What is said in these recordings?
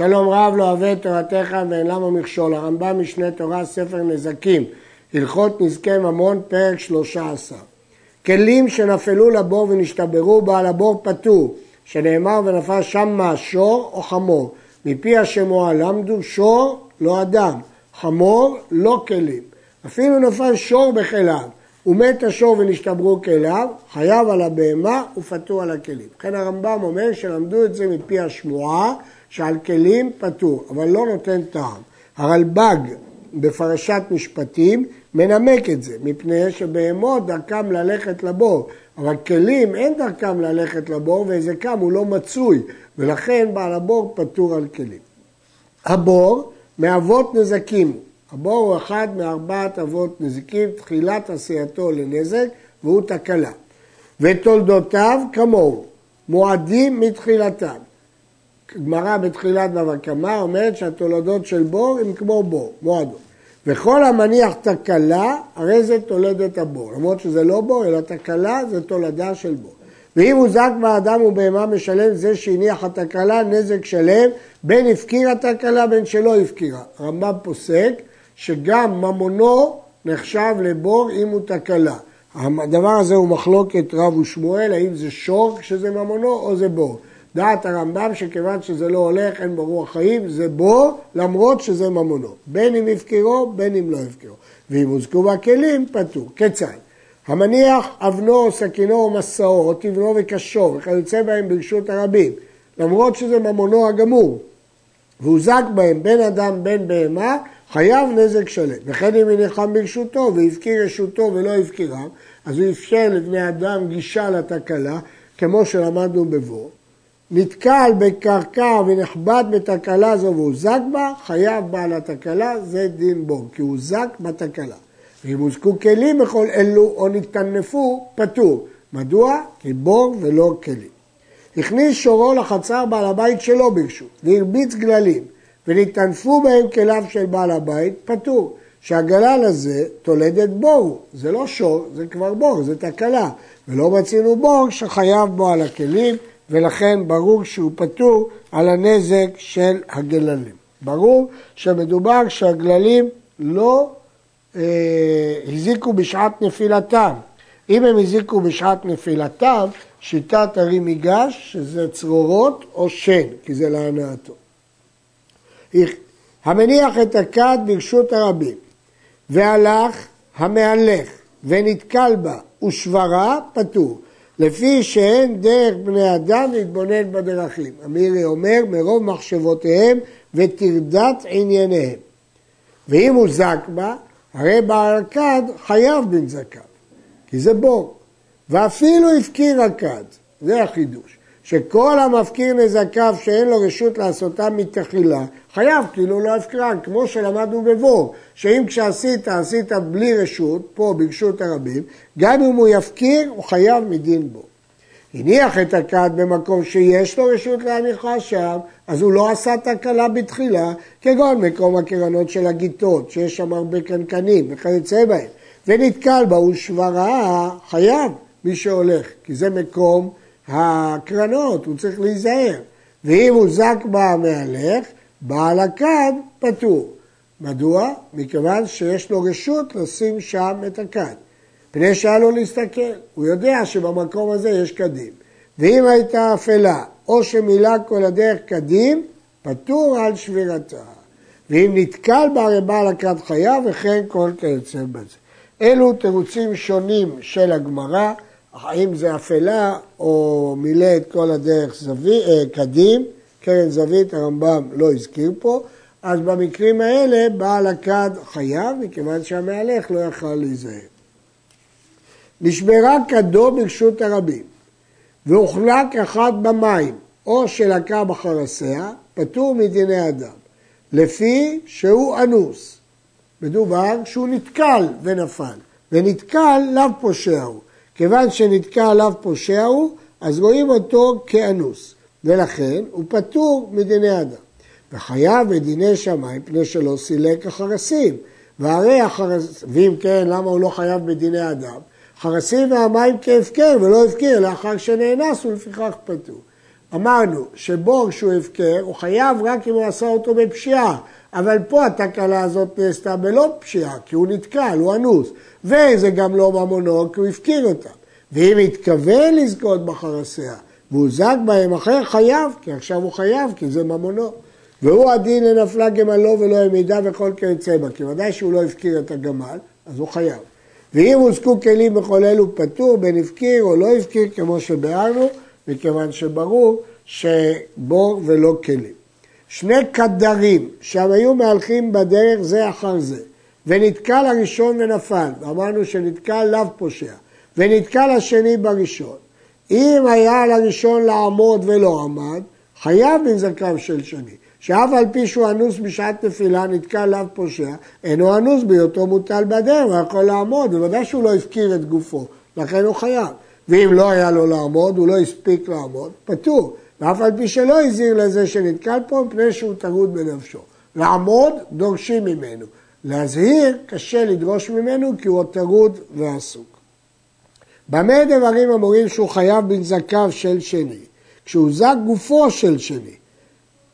שלום רב לא אוהב את תורתך ואין למה מכשול. הרמב"ם משנה תורה ספר נזקים, הלכות נזקי ממון פרק 13. כלים שנפלו לבור ונשתברו בעל הבור פטור, שנאמר ונפל שם שור או חמור. מפי השמוע למדו שור לא אדם, חמור לא כלים. אפילו נפל שור בכליו, ומת השור ונשתברו כליו, חייב על הבהמה ופטור על הכלים. לכן הרמב"ם אומר שלמדו את זה מפי השמועה, שעל כלים פטור, אבל לא נותן טעם. הרלב"ג בפרשת משפטים מנמק את זה, מפני שבהמות דרכם ללכת לבור, אבל כלים אין דרכם ללכת לבור והיזקם הוא לא מצוי, ולכן בעל הבור פטור על כלים. הבור מאבות נזקים הבור הוא אחד מארבעת אבות נזקים, תחילת עשייתו לנזק והוא תקלה. ותולדותיו כמוהו, מועדים מתחילתם. גמרא בתחילת בבא קמא אומרת שהתולדות של בור הם כמו בור, מועדות. וכל המניח תקלה, הרי זה תולדת הבור. למרות שזה לא בור, אלא תקלה זה תולדה של בור. ואם הוזק באדם ובהמה משלם זה שהניח התקלה נזק שלם, בין הפקירה תקלה בין שלא הפקירה. הרמב"ם פוסק שגם ממונו נחשב לבור אם הוא תקלה. הדבר הזה הוא מחלוקת רב ושמואל, האם זה שור כשזה ממונו או זה בור. דעת הרמב"ם שכיוון שזה לא הולך, אין בו רוח חיים, זה בור, למרות שזה ממונו. בין אם הפקירו, בין אם לא הפקירו. ואם הוזקו בכלים, פטור. כיצד? המניח אבנו סכינו או מסעו, או תבנו וקשו, וכיוצא בהם ברשות הרבים, למרות שזה ממונו הגמור, והוזק בהם בין אדם בין בהמה, חייב נזק שלם. וכן אם הניחם ברשותו והפקיר רשותו ולא הפקירם, אז הוא אפשר לבני אדם גישה לתקלה, כמו שלמדנו בבור. נתקל בקרקע ונחבט בתקלה זו והוזק בה, חייב בעל התקלה, זה דין בור, כי הוא הוזק בתקלה. ואם הוזקו כלים בכל אלו או נטנפו, פטור. מדוע? כי בור ולא כלים. הכניס שורו לחצר בעל הבית שלו ברשות, והרביץ גללים. ונטנפו בהם כליו של בעל הבית, פטור. שהגלל הזה תולדת בור, זה לא שור, זה כבר בור, זה תקלה. ולא מצינו בור שחייב בו על הכלים, ולכן ברור שהוא פטור על הנזק של הגללים. ברור שמדובר שהגללים לא אה, הזיקו בשעת נפילתם. אם הם הזיקו בשעת נפילתם, שיטת הרים ייגש, שזה צרורות או שן, כי זה להנאתו. המניח את הכד ברשות הרבים, והלך המהלך ונתקל בה ושברה, פטור. לפי שאין דרך בני אדם להתבונן בדרכים. אמירי אומר, מרוב מחשבותיהם ותרדת ענייניהם. ואם הוא זק בה, הרי בעל כד חייב בנזקיו, כי זה בור. ואפילו הפקיר הכד, זה החידוש. שכל המפקיר נזקיו שאין לו רשות לעשותם מתחילה, חייב כאילו לא הפקרן, כמו שלמדנו בבור, שאם כשעשית, עשית בלי רשות, פה ברשות הרבים, גם אם הוא יפקיר, הוא חייב מדין בו. הניח את הכד במקום שיש לו רשות להניחה שם, אז הוא לא עשה תקלה בתחילה, כגון מקום הקרנות של הגיטות, שיש שם הרבה קנקנים וכיוצא בהם, ונתקל בה ושברה, חייב מי שהולך, כי זה מקום הקרנות, הוא צריך להיזהר. ואם הוא זק בה המהלך, בעל הכד פטור. מדוע? מכיוון שיש לו רשות לשים שם את הכד. פני שהיה לו להסתכל, הוא יודע שבמקום הזה יש קדים. ואם הייתה אפלה, או שמילא כל הדרך קדים, פטור על שבירתה. ואם נתקל בה הרי בעל הכד חייב, וכן כל כיוצא בזה. אלו תירוצים שונים של הגמרא. האם זה אפלה או מילא את כל הדרך זווי, אה, קדים, קרן זווית הרמב"ם לא הזכיר פה, אז במקרים האלה בעל הכד חייב, מכיוון שהמהלך לא יכל להיזהר. נשברה כדו ברשות הרבים, והוחלק אחד במים, או שלקה בחרסיה, פטור מדיני אדם, לפי שהוא אנוס. מדובר שהוא נתקל ונפל, ונתקל לאו פושע הוא. כיוון שנתקע עליו פושע הוא, אז רואים אותו כאנוס, ולכן הוא פטור מדיני אדם. וחייב בדיני שמיים פני שלא סילק החרסים. והרי החרס... ואם כן, למה הוא לא חייב בדיני אדם? חרסים והמים כהפקר ולא הפקר לאחר שנאנס ולפיכך פטור. אמרנו שבור שהוא הפקר, הוא חייב רק אם הוא עשה אותו בפשיעה, אבל פה התקלה הזאת נעשתה בלא פשיעה, כי הוא נתקל, הוא אנוס, וזה גם לא ממונו, כי הוא הפקיר אותם. ואם התכוון לזכות בחרסיה, והוזק בהם אחר, חייב, כי עכשיו הוא חייב, כי זה ממונו. והוא הדין לנפלה גמלו ולא העמידה וכל כיוצא בה, כי ודאי שהוא לא הפקיר את הגמל, אז הוא חייב. ואם הוזקו כלים בכל אלו פטור בין הפקיר או לא הפקיר כמו שביארנו, מכיוון שברור שבור ולא כלים. שני קדרים שם היו מהלכים בדרך זה אחר זה, ונתקל הראשון ונפל, ואמרנו שנתקל לאו פושע, ונתקל השני בראשון. אם היה על הראשון לעמוד ולא עמד, חייב בנזקיו של שני. שאף על פי שהוא אנוס בשעת נפילה נתקע לאו פושע, אינו אנוס בהיותו מוטל בדרך, הוא יכול לעמוד, בוודאי שהוא לא הפקיר את גופו, לכן הוא חייב. ואם לא היה לו לעמוד, הוא לא הספיק לעמוד, פטור. ואף על פי שלא הזהיר לזה שנתקל פה, מפני שהוא טרוד בנפשו. לעמוד, דורשים ממנו. להזהיר, קשה לדרוש ממנו, כי הוא טרוד ועסוק. במה דברים אמורים שהוא חייב בנזקיו של שני? כשהוזק גופו של שני.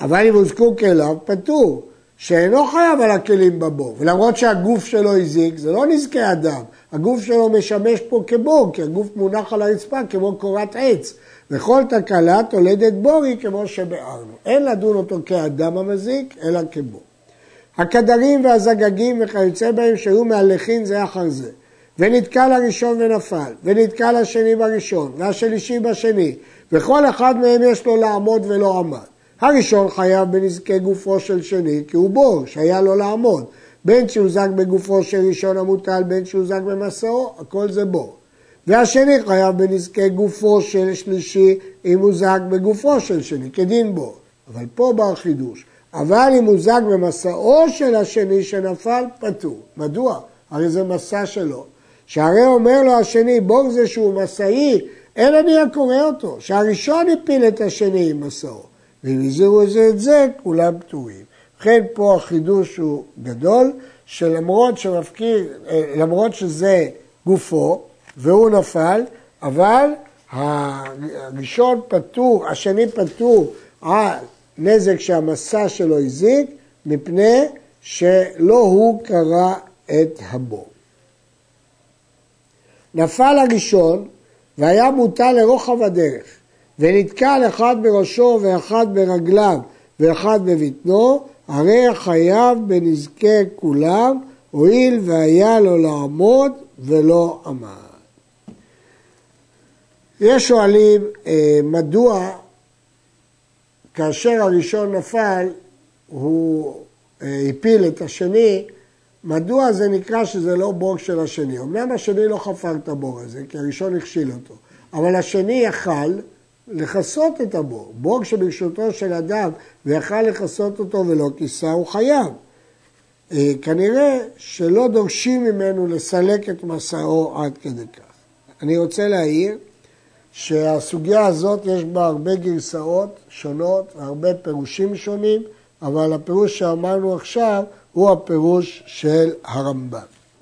אבל אם הוזקו כליו, פטור, שאינו חייב על הכלים בבור. ולמרות שהגוף שלו הזיק, זה לא נזקי אדם. הגוף שלו משמש פה כבור, כי הגוף מונח על הרצפה כמו קורת עץ. וכל תקלה תולדת בורי כמו שביארנו. אין לדון אותו כאדם המזיק, אלא כבור. הקדרים והזגגים וכיוצא בהם שהיו מהלכים זה אחר זה. ונתקע לראשון ונפל, ונתקע לשני בראשון, והשלישי בשני, וכל אחד מהם יש לו לעמוד ולא עמד. הראשון חייב בנזקי גופו של שני, כי הוא בור, שהיה לו לעמוד. בין שהוזק בגופו של ראשון המוטל, בין שהוזק במסעו, הכל זה בור. והשני חייב בנזקי גופו של שלישי, אם הוזק בגופו של שני, כדין בור. אבל פה בא החידוש. אבל אם הוזק במסעו של השני שנפל, פטור. מדוע? הרי זה מסע שלו. שהרי אומר לו השני, בור זה שהוא מסעי, אין אני הקורא אותו, שהראשון הפיל את השני עם מסעו. ואם הזהירו את זה כולם פטורים. לכן פה החידוש הוא גדול, שלמרות שמפקיר, אה, למרות שזה גופו, והוא נפל, אבל הראשון פטור, השני פטור על נזק שהמסע שלו הזיק, מפני שלא הוא קרא את הבור. נפל הראשון והיה מוטל לרוחב הדרך, ונתקל אחד בראשו ואחד ברגליו ואחד בבטנו, הרי חייב בנזקי כולם, הואיל והיה לו לעמוד ולא עמד. יש שואלים אה, מדוע כאשר הראשון נפל הוא אה, הפיל את השני, מדוע זה נקרא שזה לא בור של השני? אמנם השני לא חפר את הבור הזה, כי הראשון הכשיל אותו, אבל השני יכל לכסות את הבור. בור שברשותו של אדם ויכל לכסות אותו ולא כיסה, הוא חייב. אה, כנראה שלא דורשים ממנו לסלק את מסעו עד כדי כך. אני רוצה להעיר שהסוגיה הזאת יש בה הרבה גרסאות שונות והרבה פירושים שונים, אבל הפירוש שאמרנו עכשיו הוא הפירוש של הרמב"ם.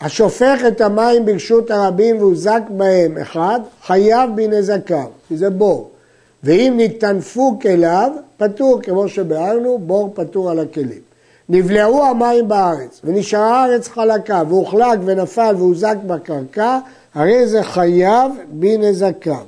השופך את המים ברשות הרבים והוזק בהם אחד, חייב בנזקיו, כי זה בור. ואם נטנפו כליו, פטור, כמו שביארנו, בור פטור על הכלים. נבלעו המים בארץ, ונשארה הארץ חלקה, והוחלק ונפל והוזק בקרקע, הרי זה חייב בנזקיו.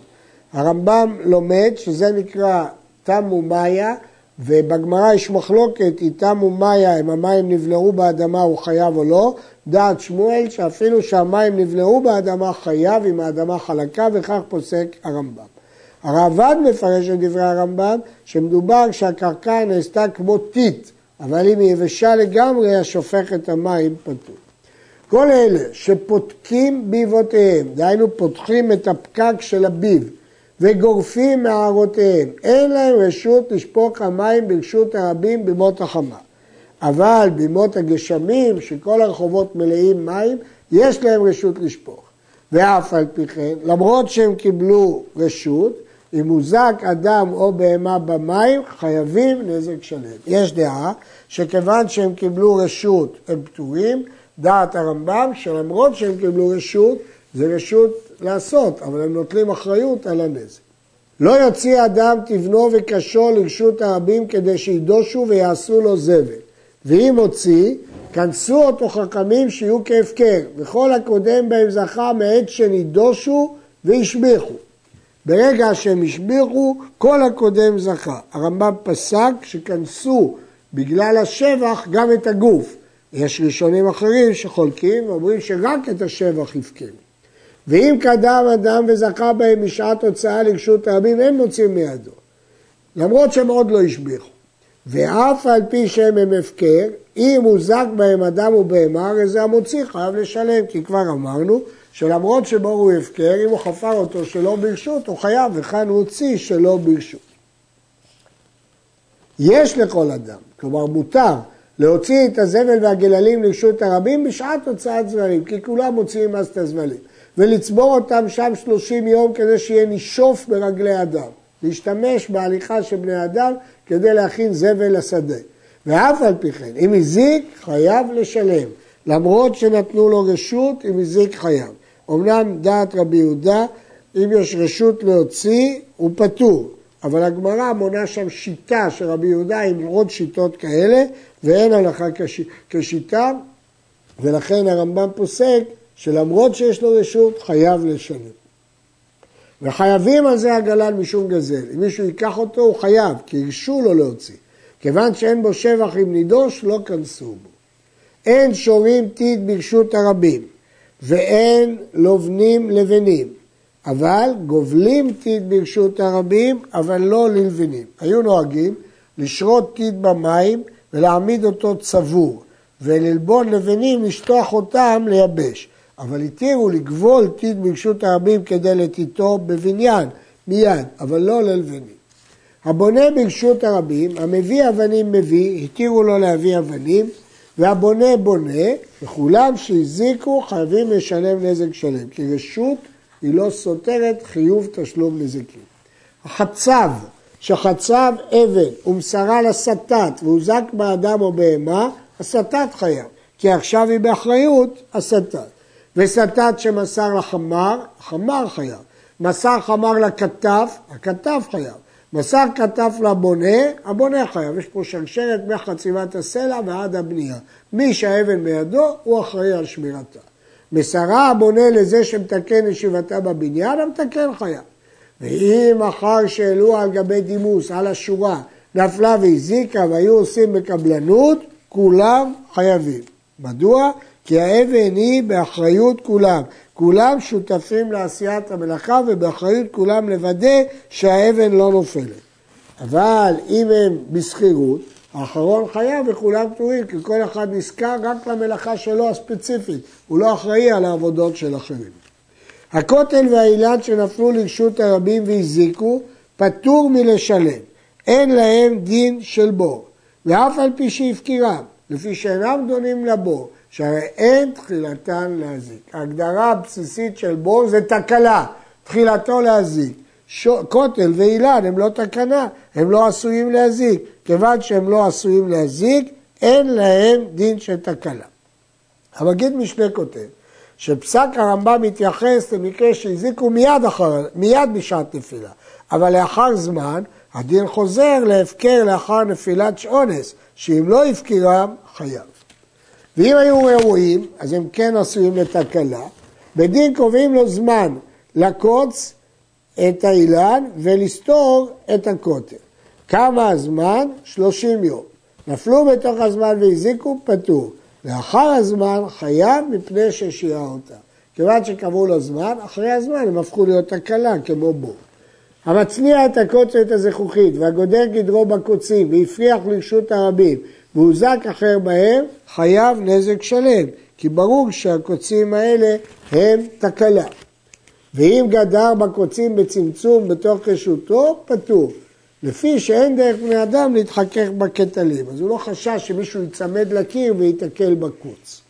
הרמב"ם לומד שזה נקרא תמו מאיה, ובגמרא יש מחלוקת, איתם ומאיה, אם המים נבלעו באדמה הוא חייב או לא, דעת שמואל שאפילו שהמים נבלעו באדמה חייב אם האדמה חלקה וכך פוסק הרמב"ם. הרעב"ד מפרש את דברי הרמב"ם שמדובר שהקרקע נעשתה כמו טיט, אבל אם היא יבשה לגמרי, השופך את המים פתור. כל אלה שפותקים ביבותיהם, דהיינו פותחים את הפקק של הביב, וגורפים מערותיהם, אין להם רשות לשפוך המים ברשות הרבים במות החמה. אבל במות הגשמים, שכל הרחובות מלאים מים, יש להם רשות לשפוך. ואף על פי כן, למרות שהם קיבלו רשות, אם הוזק אדם או בהמה במים, חייבים נזק שלם. יש דעה שכיוון שהם קיבלו רשות הם פטורים, דעת הרמב"ם שלמרות שהם קיבלו רשות, זה רשות לעשות, אבל הם נוטלים אחריות על הנזק. לא יוציא אדם תבנו וקשו לרשות הרבים כדי שידושו ויעשו לו זבל. ואם הוציא, כנסו אותו חכמים שיהיו כהפקר, וכל הקודם בהם זכה מעת שנידושו והשביחו. ברגע שהם השביחו, כל הקודם זכה. הרמב"ם פסק שכנסו בגלל השבח גם את הגוף. יש ראשונים אחרים שחולקים ואומרים שרק את השבח הפקר. ואם קדם אדם וזכה בהם משעת הוצאה לרשות רבים, אין מוצאים מידו. למרות שהם עוד לא השביחו. ואף על פי שהם הם הפקר, אם הוזק בהם אדם ובהמה, הרי זה המוציא חייב לשלם, כי כבר אמרנו שלמרות שבור הוא הפקר, אם הוא חפר אותו שלא ברשות, הוא חייב, וכאן הוא הוציא שלא ברשות. יש לכל אדם, כלומר מותר, להוציא את הזבל והגללים לרשות הרבים בשעת הוצאת זבלים, כי כולם מוציאים אז את הזבלים, ולצבור אותם שם שלושים יום כדי שיהיה נישוף ברגלי אדם, להשתמש בהליכה של בני אדם כדי להכין זבל לשדה. ואף על פי כן, אם הזיק, חייב לשלם. למרות שנתנו לו רשות, אם הזיק חייב. אמנם דעת רבי יהודה, אם יש רשות להוציא, הוא פטור. אבל הגמרא מונה שם שיטה של רבי יהודה עם עוד שיטות כאלה, ואין הלכה כש... כשיטה, ולכן הרמב"ם פוסק שלמרות שיש לו רשות, חייב לשלם. וחייבים על זה הגלן משום גזל. אם מישהו ייקח אותו, הוא חייב, כי הרשו לו להוציא. כיוון שאין בו שבח עם נידוש, לא כנסו בו. אין שורים טיד ברשות הרבים, ואין לובנים לבנים, אבל גובלים טיד ברשות הרבים, אבל לא ללבנים. היו נוהגים לשרות טיד במים ולהעמיד אותו צבור, וללבון לבנים, לשטוח אותם לייבש. אבל התירו לגבול טיד ברשות הרבים כדי לטיטו בבניין, מיד, אבל לא ללבנים. הבונה ברשות הרבים, המביא אבנים מביא, התירו לו להביא אבנים, והבונה בונה, וכולם שהזיקו חייבים לשלם נזק שלם, כי רשות היא לא סותרת חיוב תשלום נזקים. החצב, שחצב אבן ומסרה לסטת והוזק באדם או בהמה, הסטת חייב, כי עכשיו היא באחריות הסטת. וסטת שמסר לחמר, חמר חייב. מסר חמר לכתף, הכתף חייב. מסר כתף לבונה, הבונה חייב. יש פה שרשרת מחציבת הסלע ועד הבנייה. מי שהאבן בידו, הוא אחראי על שמירתה. מסרה הבונה לזה שמתקן ישיבתה בבניין, המתקן חייב. ואם אחר שהעלו על גבי דימוס, על השורה, נפלה והזיקה והיו עושים בקבלנות, כולם חייבים. מדוע? כי האבן היא באחריות כולם. כולם שותפים לעשיית המלאכה ובאחריות כולם לוודא שהאבן לא נופלת. אבל אם הם בשכירות, האחרון חייב וכולם פטורים, כי כל אחד נזכר רק למלאכה שלו הספציפית, הוא לא אחראי על העבודות של אחרים. הכותל והאילן שנפלו לרשות הרבים והזיקו, פטור מלשלם, אין להם דין של בור, ואף על פי שהפקירם, לפי שאינם דונים לבור, שהרי אין תחילתן להזיק. ההגדרה הבסיסית של בור זה תקלה, תחילתו להזיק. כותל ואילן הם לא תקנה, הם לא עשויים להזיק. כיוון שהם לא עשויים להזיק, אין להם דין של תקלה. המגיד משנה כותב שפסק הרמב"ם מתייחס למקרה שהזיקו מיד, אחר, מיד בשעת נפילה, אבל לאחר זמן הדין חוזר להפקר לאחר נפילת אונס, שאם לא הפקירם, חייב. ואם היו ראויים, אז הם כן עשויים לתקלה. בדין קובעים לו זמן לקוץ את האילן ולסתור את הכותל. כמה הזמן? 30 יום. נפלו בתוך הזמן והזיקו, פטור. לאחר הזמן חייב מפני ששיעה אותה. כיוון שקבעו לו זמן, אחרי הזמן הם הפכו להיות תקלה כמו בור. המצניע את הקוצרת הזכוכית והגודר גדרו בקוצים והפריח לרשות הרבים והוזק אחר בהם, חייב נזק שלם, כי ברור שהקוצים האלה הם תקלה. ואם גדר בקוצים בצמצום בתוך רשותו, פטור. לפי שאין דרך בני אדם להתחכך בקטלים. אז הוא לא חשש שמישהו ייצמד לקיר וייתקל בקוץ.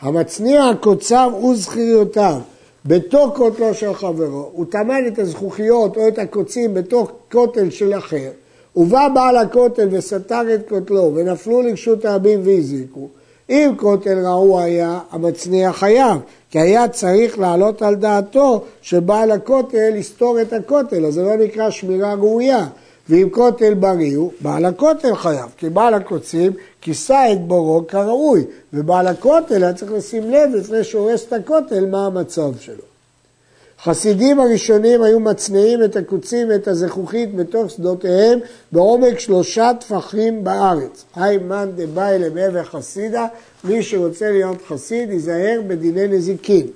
המצניע הקוצר וזכיריותיו בתוך כותלו של חברו, הוא טמן את הזכוכיות או את הקוצים בתוך כותל של אחר, ובא בעל הכותל וסתר את כותלו ונפלו לרשות הרבים והזיקו, אם כותל רעוע היה, המצניע חייב, כי היה צריך לעלות על דעתו שבעל הכותל יסתור את הכותל, אז זה לא נקרא שמירה ראויה. ואם כותל בריא הוא, בעל הכותל חייב, כי בעל הקוצים כיסה את בורו כראוי, ובעל הכותל היה צריך לשים לב לפני שהוא הורס את הכותל מה המצב שלו. חסידים הראשונים היו מצניעים את הקוצים ואת הזכוכית בתוך שדותיהם בעומק שלושה טפחים בארץ. היי מאן דבאי למעבר חסידה, מי שרוצה להיות חסיד ייזהר בדיני נזיקין.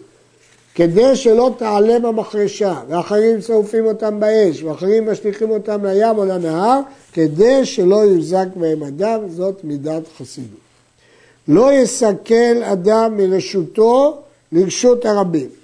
כדי שלא תעלם המחרשה, ואחרים שורפים אותם באש, ואחרים משליכים אותם לים או לנהר, כדי שלא יוזק בהם אדם, זאת מידת חסידות. לא יסכל אדם מרשותו לרשות הרבים.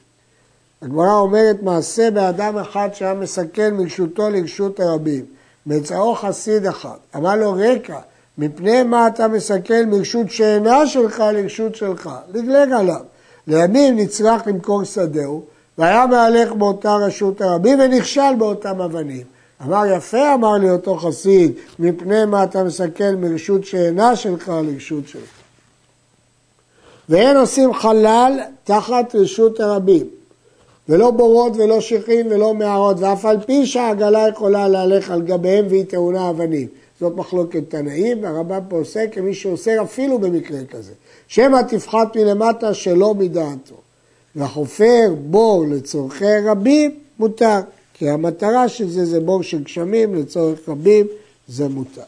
הגמרא אומרת מעשה באדם אחד שהיה מסכל מרשותו לרשות הרבים. מצאו חסיד אחד, אמר לו רקע, מפני מה אתה מסכל מרשות שאינה שלך לרשות שלך? לגלג עליו. לימים נצרך למכור שדהו, והיה מהלך באותה רשות הרבים ונכשל באותם אבנים. אמר יפה אמר לי אותו חסיד, מפני מה אתה מסכל מרשות שאינה שלך לרשות שלך. ואין עושים חלל תחת רשות הרבים. ולא בורות ולא שיחים ולא מערות, ואף על פי שהעגלה יכולה להלך על גביהם והיא טעונה אבנים. זאת מחלוקת תנאים, והרמב"ם פה עושה כמי שאוסר אפילו במקרה כזה. שמא תפחת מלמטה שלא מדעתו. והחופר בור לצורכי רבים מותר, כי המטרה של זה זה בור של גשמים לצורך רבים, זה מותר.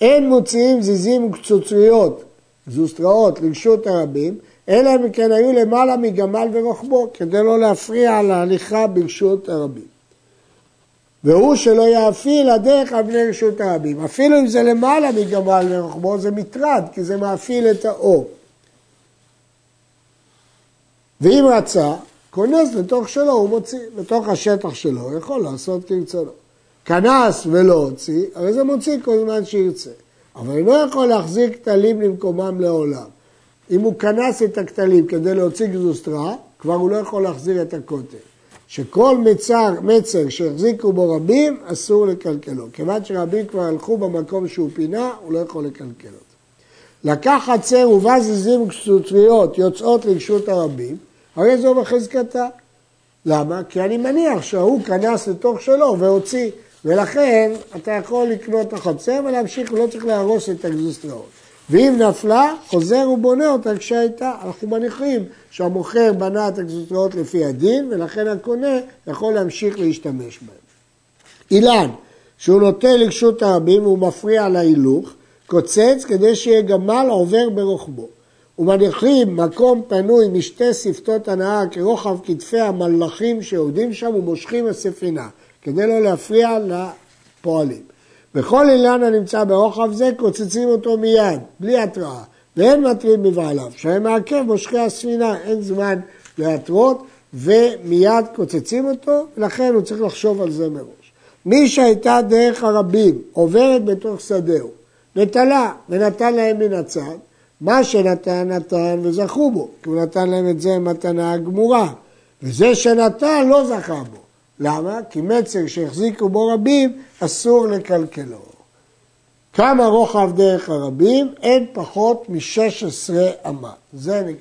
אין מוציאים זיזים וקצוצריות, זוסטראות, לרשות הרבים, אלא אם כן היו למעלה מגמל ורוחבו, כדי לא להפריע להליכה ברשות הרבים. והוא שלא יאפיל הדרך על בני רשות הרבים. אפילו אם זה למעלה מגמל ורוחבו, זה מטרד, כי זה מאפיל את האור. ואם רצה, כונס לתוך שלו, הוא מוציא, לתוך השטח שלו, הוא יכול לעשות כרצונו. כנס ולא הוציא, הרי זה מוציא כל זמן שירצה. אבל הוא לא יכול להחזיק כתלים למקומם לעולם. אם הוא כנס את הכתלים כדי להוציא גזוסטרה, כבר הוא לא יכול להחזיר את הכותל. שכל מצר, מצר שהחזיקו בו רבים, אסור לקלקלו. כיוון שרבים כבר הלכו במקום שהוא פינה, הוא לא יכול לקלקל אותו. לקח חצר ובא זיזים קצוצריות יוצאות לרשות הרבים, הרי זו בחזקתה. למה? כי אני מניח שההוא כנס לתוך שלו והוציא, ולכן אתה יכול לקנות את החצר ולהמשיך, ולא צריך להרוס את הגזוסטראות. ואם נפלה, חוזר ובונה אותה כשהייתה. אנחנו מניחים שהמוכר בנה את הגזוזות לפי הדין, ולכן הקונה יכול להמשיך להשתמש בהן. אילן, שהוא נוטה לרשות הרבים והוא מפריע להילוך, קוצץ כדי שיהיה גמל עובר ברוחבו. ומניחים מקום פנוי משתי שפתות הנהר כרוחב כתפי המלאכים שיורדים שם ומושכים הספינה, כדי לא להפריע לפועלים. וכל אילן הנמצא ברוחב זה קוצצים אותו מיד, בלי התראה, ואין מתרים בבעליו, שהיה מעכב מושכי הספינה, אין זמן להתרות, ומיד קוצצים אותו, ולכן הוא צריך לחשוב על זה מראש. מי שהייתה דרך הרבים עוברת בתוך שדהו, נטלה ונתן להם מן הצד, מה שנתן נתן וזכו בו, כי הוא נתן להם את זה מתנה גמורה, וזה שנתן לא זכה בו. למה? כי מצר שהחזיקו בו רבים, אסור לקלקלו. כמה רוחב דרך הרבים? אין פחות מ-16 אמה.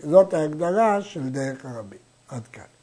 זאת ההגדרה של דרך הרבים. עד כאן.